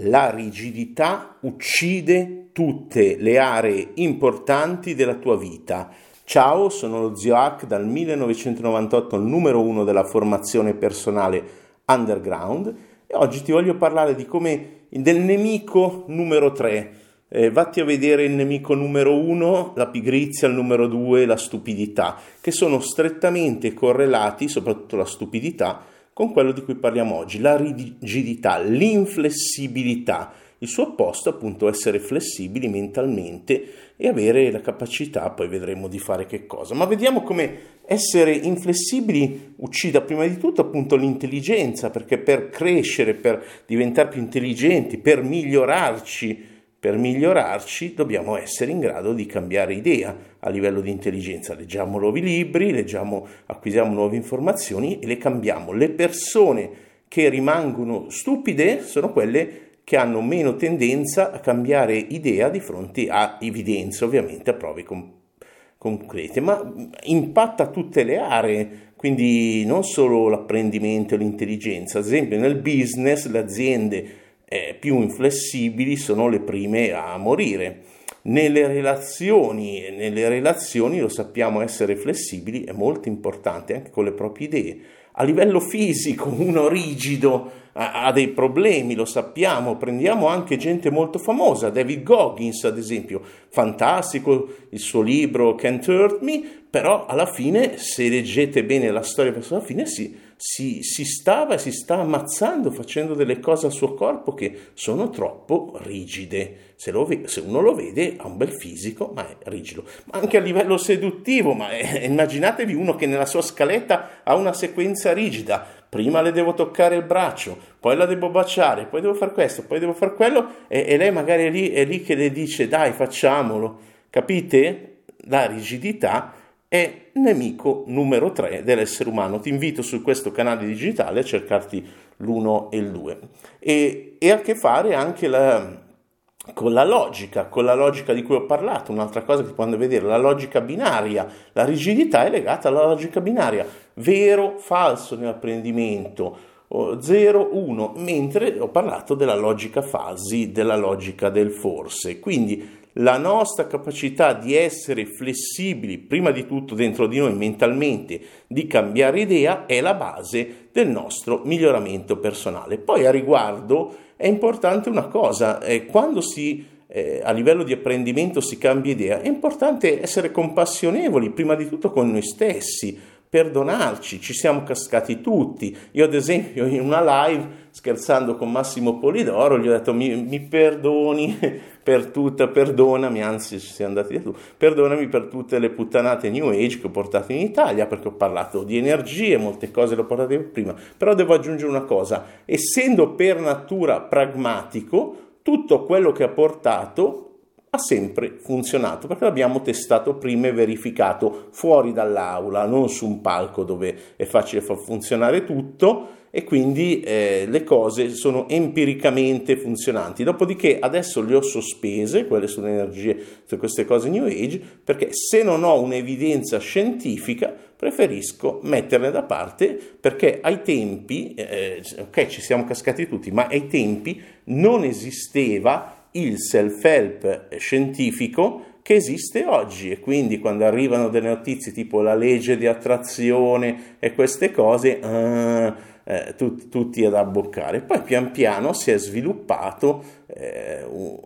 la rigidità uccide tutte le aree importanti della tua vita. Ciao, sono lo zio Hack dal 1998, il numero uno della formazione personale underground e oggi ti voglio parlare di come del nemico numero 3. Eh, vatti a vedere il nemico numero uno, la pigrizia, il numero due, la stupidità, che sono strettamente correlati, soprattutto la stupidità, con quello di cui parliamo oggi, la rigidità, l'inflessibilità. Il suo opposto appunto essere flessibili mentalmente e avere la capacità, poi vedremo di fare che cosa. Ma vediamo come essere inflessibili uccida prima di tutto appunto l'intelligenza, perché per crescere, per diventare più intelligenti, per migliorarci, per migliorarci dobbiamo essere in grado di cambiare idea a livello di intelligenza. Leggiamo nuovi libri, leggiamo, acquisiamo nuove informazioni e le cambiamo. Le persone che rimangono stupide sono quelle che hanno meno tendenza a cambiare idea di fronte a evidenze, ovviamente a prove com- concrete, ma impatta tutte le aree, quindi non solo l'apprendimento e l'intelligenza. Ad esempio nel business le aziende eh, più inflessibili sono le prime a morire. Nelle relazioni, nelle relazioni lo sappiamo essere flessibili è molto importante anche con le proprie idee. A livello fisico, uno rigido ha, dei problemi, lo sappiamo, prendiamo anche gente molto famosa, David Goggins ad esempio, fantastico il suo libro Can't Hurt Me, però alla fine, se leggete bene la storia verso la fine, si si, si stava e si sta ammazzando facendo delle cose al suo corpo che sono troppo rigide. Se, lo, se, uno lo vede ha un bel fisico, ma è rigido. Ma anche a livello seduttivo, ma è, immaginatevi uno che nella sua scaletta ha una sequenza rigida. Prima le devo toccare il braccio, poi la devo baciare, poi devo fare questo, poi devo fare quello, e, e lei magari è lì, è lì che le dice dai facciamolo. Capite? La rigidità è nemico numero 3 dell'essere umano. Ti invito su questo canale digitale a cercarti l'1 e il 2. E, e a che fare anche la, con la logica, con la logica di cui ho parlato. Un'altra cosa che quando vedere, la logica binaria. La rigidità è legata alla logica binaria. Vero, falso nell'apprendimento. 0, 1, mentre ho parlato della logica fasi, della logica del forse. Quindi la nostra capacità di essere flessibili, prima di tutto dentro di noi mentalmente, di cambiare idea, è la base del nostro miglioramento personale. Poi a riguardo è importante una cosa, eh, quando si eh, a livello di apprendimento si cambia idea, è importante essere compassionevoli, prima di tutto con noi stessi, perdonarci, ci siamo cascati tutti. Io ad esempio in una live, scherzando con Massimo Polidoro, gli ho detto mi, mi perdoni per tutta, perdonami, anzi ci siamo andati tu, perdonami per tutte le puttanate New Age che ho portato in Italia, perché ho parlato di energie, molte cose le ho portate prima, però devo aggiungere una cosa, essendo per natura pragmatico, tutto quello che ha portato ha sempre funzionato perché l'abbiamo testato prima e verificato fuori dall'aula, non su un palco dove è facile far funzionare tutto e quindi eh, le cose sono empiricamente funzionanti. Dopodiché adesso le ho sospese, quelle sulle energie, su queste cose New Age, perché se non ho un'evidenza scientifica preferisco metterle da parte perché ai tempi, eh, ok ci siamo cascati tutti, ma ai tempi non esisteva il self-help scientifico che esiste oggi. E quindi quando arrivano delle notizie tipo la legge di attrazione e queste cose, uh, eh, tut, tutti ad abboccare. Poi pian piano si è sviluppato eh, un,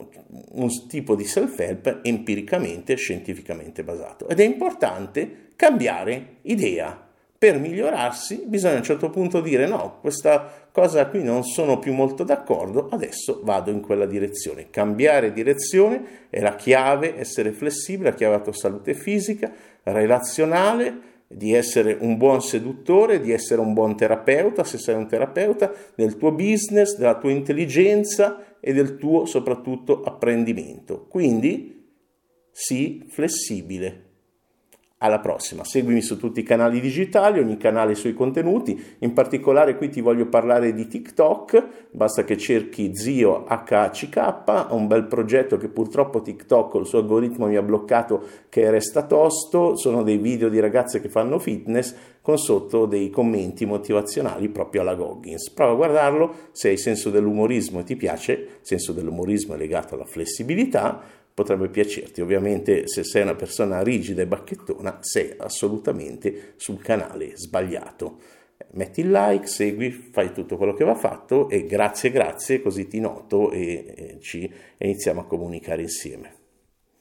un tipo di self-help empiricamente e scientificamente basato. Ed è importante cambiare idea per migliorarsi bisogna a un certo punto dire no, questa cosa qui non sono più molto d'accordo, adesso vado in quella direzione. Cambiare direzione è la chiave, essere flessibile, la chiave alla tua salute fisica, relazionale, di essere un buon seduttore, di essere un buon terapeuta, se sei un terapeuta, del tuo business, della tua intelligenza e del tuo soprattutto apprendimento. Quindi sii flessibile, alla prossima, seguimi su tutti i canali digitali, ogni canale sui contenuti, in particolare qui ti voglio parlare di TikTok, basta che cerchi zio HCK, un bel progetto che purtroppo TikTok, il suo algoritmo mi ha bloccato che resta tosto, sono dei video di ragazze che fanno fitness con sotto dei commenti motivazionali proprio alla Goggins. Prova a guardarlo, se hai senso dell'umorismo e ti piace, senso dell'umorismo è legato alla flessibilità, potrebbe piacerti. Ovviamente se sei una persona rigida e bacchettona sei assolutamente sul canale sbagliato. Metti il like, segui, fai tutto quello che va fatto e grazie, grazie, così ti noto e, e ci iniziamo a comunicare insieme.